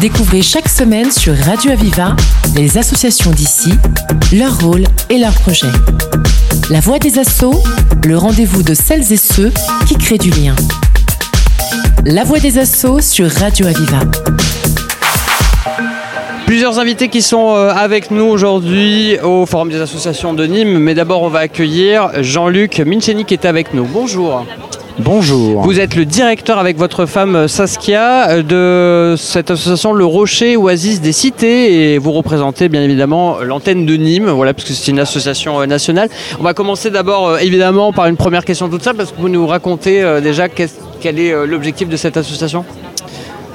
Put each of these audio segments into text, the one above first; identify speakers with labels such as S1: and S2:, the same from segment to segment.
S1: Découvrez chaque semaine sur Radio Aviva les associations d'ici, leur rôle et leurs projets. La voix des assauts, le rendez-vous de celles et ceux qui créent du lien. La voix des assauts sur Radio Aviva.
S2: Plusieurs invités qui sont euh, avec nous aujourd'hui au Forum des associations de Nîmes, mais d'abord on va accueillir Jean-Luc Mincheni qui est avec nous. Bonjour.
S3: Bonjour.
S2: Vous êtes le directeur avec votre femme Saskia euh, de cette association Le Rocher Oasis des Cités et vous représentez bien évidemment l'antenne de Nîmes, voilà, parce que c'est une association euh, nationale. On va commencer d'abord euh, évidemment par une première question toute simple, parce que vous nous racontez déjà quel est l'objectif de cette association?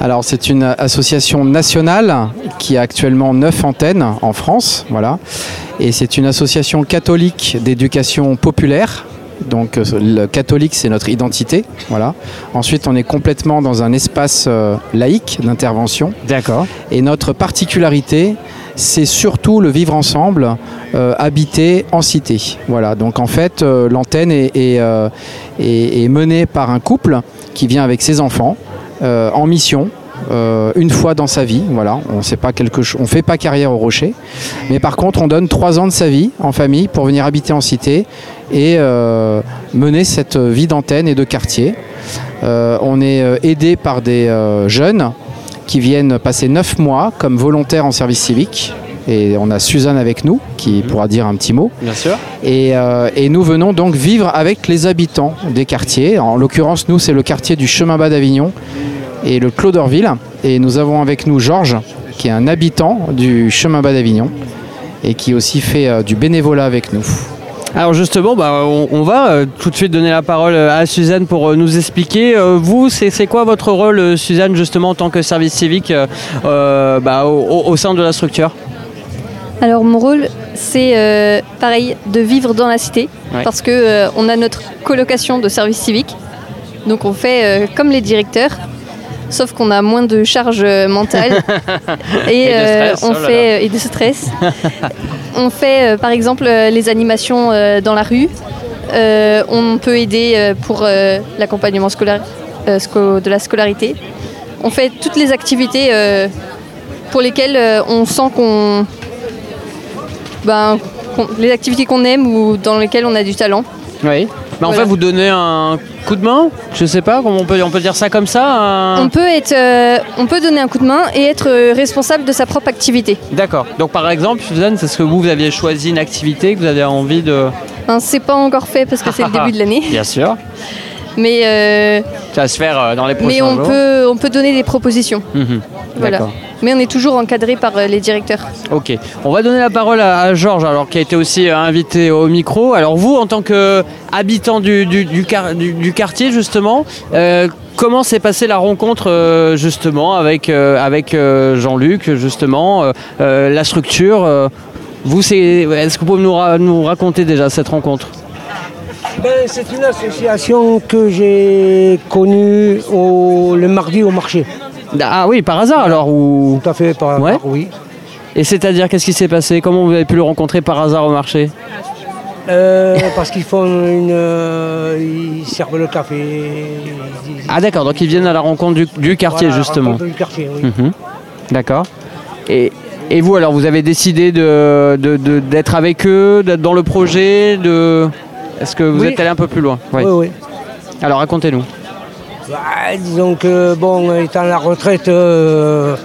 S3: Alors c'est une association nationale qui a actuellement 9 antennes en France, voilà. Et c'est une association catholique d'éducation populaire donc euh, le catholique, c'est notre identité. Voilà. Ensuite, on est complètement dans un espace euh, laïque d'intervention.
S2: D'accord.
S3: Et notre particularité, c'est surtout le vivre ensemble, euh, habiter en cité. Voilà. Donc en fait, l'antenne est, est, menée par un couple qui vient avec ses enfants en mission euh, une fois dans sa vie. Voilà, on sait pas quelque on fait pas carrière au Rocher, mais par contre, on donne trois ans de sa vie en famille pour venir habiter en cité et euh, mener cette vie d'antenne et de quartier. Euh, on est aidé par des jeunes qui viennent passer neuf mois comme volontaires en service civique. Et on a Suzanne avec nous qui mhm. pourra dire un petit mot.
S2: Bien sûr.
S3: Et, et nous venons donc vivre avec les habitants des quartiers. En l'occurrence, nous, c'est le quartier du Chemin Bas d'Avignon et le Cloderville. Et nous avons avec nous Georges, qui est un habitant du chemin bas d'Avignon et qui aussi fait euh, du bénévolat avec nous.
S2: Alors justement, bah, on, va euh, tout de suite donner la parole euh, à Suzanne pour nous expliquer. vous, c'est quoi votre rôle, Suzanne, justement en tant que service civique bah, au, sein de la structure?
S4: Alors mon rôle, c'est pareil de vivre dans la cité, parce que on a notre colocation de service civique. Donc on fait comme les directeurs, sauf qu'on a moins de charge mentale
S2: et,
S4: euh,
S2: on
S4: oh fait et de stress. on fait euh, par exemple euh, les animations dans la rue. on peut aider pour l'accompagnement scolaire de la scolarité. On fait toutes les activités pour lesquelles on sent qu'on ben, les activités qu'on aime ou dans lesquelles on a du talent.
S2: Oui. Mais en fait, vous donnez un coup de main Je sais pas, on peut, on peut dire ça comme ça
S4: on, peut être, euh, on peut donner un coup de main et être euh, responsable de sa propre activité.
S2: D'accord. Donc par exemple, Suzanne, c'est ce que vous, vous aviez choisi une activité que vous avez envie de.
S4: Ben, c'est pas encore fait parce que c'est le début de l'année.
S2: Bien sûr.
S4: Mais euh,
S2: ça va se faire dans les prochains
S4: Mais on peut, on peut donner des propositions. Mhm. Voilà mais on est toujours encadré par euh, les directeurs.
S2: Ok, on va donner la parole à, Georges, alors qui a été aussi euh, invité au micro. Alors vous, en tant qu'habitant du, du, du, quartier, justement, euh, comment s'est passée la rencontre justement avec, avec Jean-Luc, justement, la structure vous, est-ce que vous pouvez nous, nous raconter déjà cette rencontre?
S5: Ben, c'est une association que j'ai connue le mardi au marché.
S2: Ah oui, par hasard alors ou...
S5: Tout à fait, par hasard, oui.
S2: Et c'est-à-dire, qu'est-ce qui s'est passé? Comment vous avez pu le rencontrer par hasard au marché?
S5: Euh, parce qu'ils font une. Euh, ils servent le café.
S2: ah d'accord, donc ils viennent à la rencontre du, quartier justement.
S5: du quartier, oui. Mhm.
S2: D'accord. Et, vous alors, vous avez décidé d'être de, avec eux, d'être dans le projet de... Est-ce que vous êtes allé un peu plus loin?
S5: Oui. oui.
S2: Alors racontez-nous.
S5: Bah, disons que, bon, étant à la retraite, euh,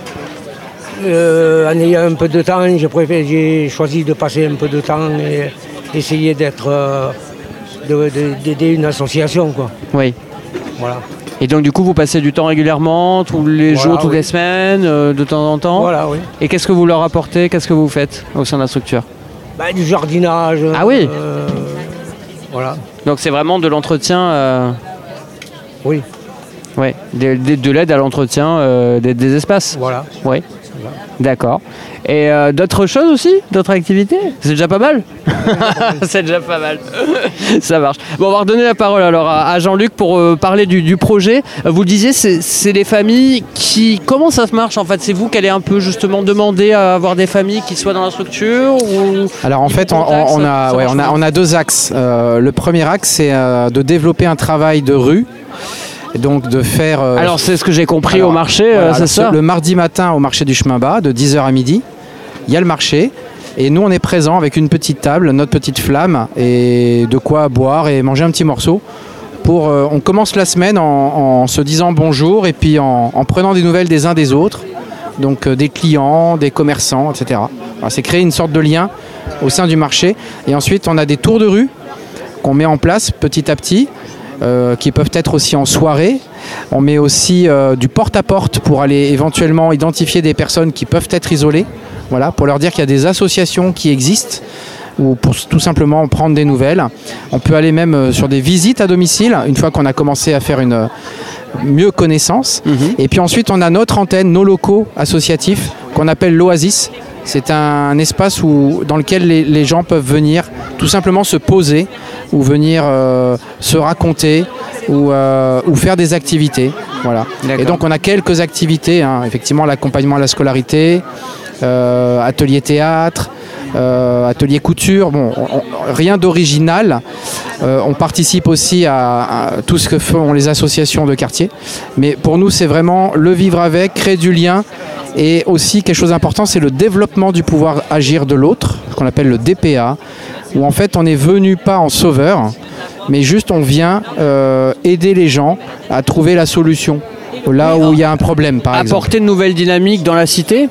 S5: euh, en ayant un peu de temps, j'ai choisi de passer un peu de temps et essayer d'être, euh, d'aider une association, quoi.
S2: Oui.
S5: Voilà.
S2: Et donc du coup vous passez du temps régulièrement, tous les jours, toutes les semaines, de temps en temps
S5: Voilà, oui.
S2: Et qu'est-ce que vous leur apportez? Qu'est-ce que vous faites au sein de la structure?
S5: Bah, Du jardinage.
S2: Ah oui
S5: Voilà.
S2: Donc c'est vraiment de l'entretien
S5: Oui.
S2: Oui, de, l'aide à l'entretien euh, des, espaces.
S5: Voilà.
S2: Oui. D'accord. Et euh, d'autres choses aussi? D'autres activités? C'est déjà pas mal C'est déjà pas mal. Ça marche. Bon, on va redonner la parole alors à, Jean-Luc pour euh, parler du, projet. Vous le disiez, c'est les familles qui. Comment ça se marche en fait? C'est vous qui allez un peu justement demander à avoir des familles qui soient dans la structure
S3: Alors en fait, on, a, on, a, on a deux axes. le premier axe, c'est de développer un travail de rue Et donc de faire... euh,
S2: Alors c'est ce que j'ai compris
S3: alors,
S2: au marché,
S3: voilà,
S2: euh, c'est
S3: alors,
S2: ça
S3: Le mardi matin au marché du chemin bas, de 10h à midi, il y a le marché. Et nous, on est présents avec une petite table, notre petite flamme, et de quoi boire et manger un petit morceau. Pour, euh, on commence la semaine en, en se disant bonjour et puis en, en prenant des nouvelles des uns des autres. Donc euh, des clients, des commerçants, etc. C'est créer une sorte de lien au sein du marché. Et ensuite, on a des tours de rue qu'on met en place petit à petit, euh, qui peuvent être aussi en soirée. On met aussi euh, du porte-à-porte pour aller éventuellement identifier des personnes qui peuvent être isolées, voilà, pour leur dire qu'il y a des associations qui existent ou pour tout simplement prendre des nouvelles. On peut aller même euh, sur des visites à domicile une fois qu'on a commencé à faire une mieux connaissance. Et puis ensuite, on a notre antenne, nos locaux associatifs qu'on appelle l'Oasis. C'est un espace où, dans lequel les, les gens peuvent venir tout simplement se poser ou venir euh, se raconter ou, euh, ou faire des activités. Voilà. Et donc on a quelques activités, hein. effectivement l'accompagnement à la scolarité, euh, atelier théâtre, euh, atelier couture, bon, on- on- rien d'original. Euh, on participe aussi à, à tout ce que font les associations de quartier. Mais pour nous, c'est vraiment le vivre avec, créer du lien. Et aussi, quelque chose d'important, c'est le développement du pouvoir agir de l'autre, ce qu'on appelle le DPA, où en fait, on est venu pas en sauveur, mais juste on vient euh, aider les gens à trouver la solution. Là où il y a un problème, par exemple.
S2: Apporter de nouvelles dynamiques dans la cité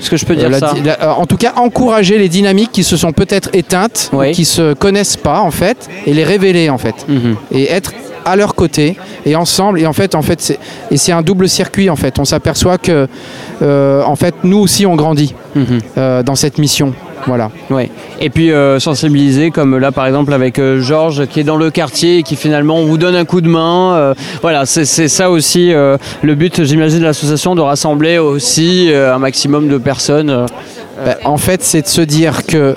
S2: Est-ce que je peux dire
S3: Euh,
S2: ça
S3: la- euh, en tout cas, encourager les dynamiques qui se sont peut-être éteintes,
S2: Oui.
S3: ou qui se connaissent pas en fait, et les révéler en fait,
S2: Mhm.
S3: et être à leur côté et ensemble. Et en fait, en fait, c'est et c'est un double circuit en fait. On s'aperçoit que euh, en fait, nous aussi, on grandit
S2: Mhm.
S3: euh, dans cette mission. Voilà.
S2: Ouais. Et puis euh, sensibiliser, comme là par exemple avec euh, Georges qui est dans le quartier et qui finalement vous donne un coup de main. euh, voilà, c'est c'est ça aussi le but, j'imagine, de l'association, de rassembler aussi un maximum de personnes.
S3: Ben, en fait, c'est de se dire que,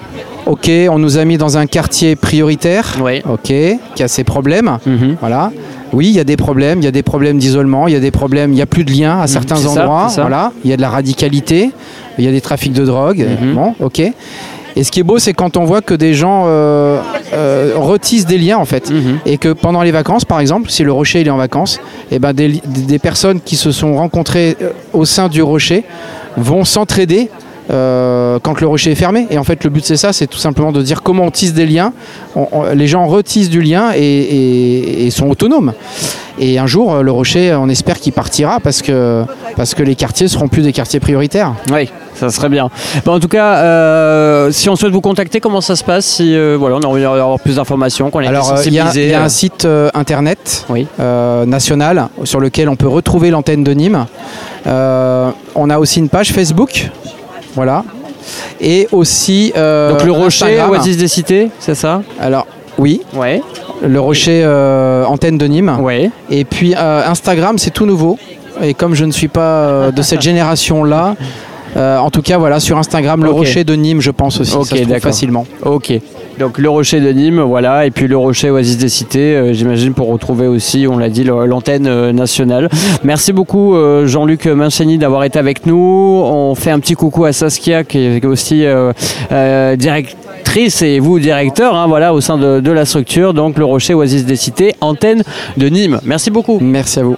S3: ok, on nous a mis dans un quartier prioritaire,
S2: Oui.
S3: ok, qui a ses problèmes.
S2: Mhm.
S3: Voilà. Oui, il y a des problèmes, il y a des problèmes d'isolement, il y a des problèmes, il n'y a plus de lien à certains
S2: c'est ça,
S3: endroits.
S2: c'est ça.
S3: Voilà. Il y a de la radicalité, il y a des trafics de drogue.
S2: Mhm.
S3: Bon, ok. Et ce qui est beau, c'est quand on voit que des gens euh, euh, retissent des liens en fait.
S2: Mhm.
S3: Et que pendant les vacances, par exemple, si le rocher il est en vacances, et ben des personnes qui se sont rencontrées euh, au sein du rocher vont s'entraider euh, quand le rocher est fermé. Et en fait, le but c'est ça, c'est tout simplement de dire comment on tisse des liens. On- on- les gens retissent du lien et, et- et sont autonomes. Et un jour, le rocher, on espère qu'il partira parce que, parce que les quartiers seront plus des quartiers prioritaires.
S2: Oui, ça serait bien. Bon, en tout cas, euh, si on souhaite vous contacter, comment ça se passe Si euh, voilà, on a envie d'avoir plus d'informations, qu'on est
S3: Alors, euh, il y, a- y un site internet
S2: Oui.
S3: national sur lequel on peut retrouver l'antenne de Nîmes. On a aussi une page Facebook. Voilà. Et aussi. euh,
S2: Donc le rocher. Oasis des cités, c'est ça
S3: Alors, oui,
S2: Ouais.
S3: le rocher euh, antenne de Nîmes.
S2: Ouais.
S3: Et puis euh, Instagram, c'est tout nouveau. Et comme je ne suis pas de cette génération-là, euh, en tout cas, voilà, sur Instagram, le rocher de Nîmes, je pense aussi. Ça se trouve facilement.
S2: Ok. Donc le rocher de Nîmes, voilà, et puis le rocher Oasis des Cités, euh, j'imagine pour retrouver aussi, on l'a dit, l'antenne euh, nationale. Merci beaucoup euh, Jean-Luc Mancheni d'avoir été avec nous. On fait un petit coucou à Saskia qui est aussi directrice et vous directeur, hein, voilà, au sein de, de la structure. Donc le rocher Oasis des Cités, antenne de Nîmes. Merci beaucoup.
S3: Merci à vous.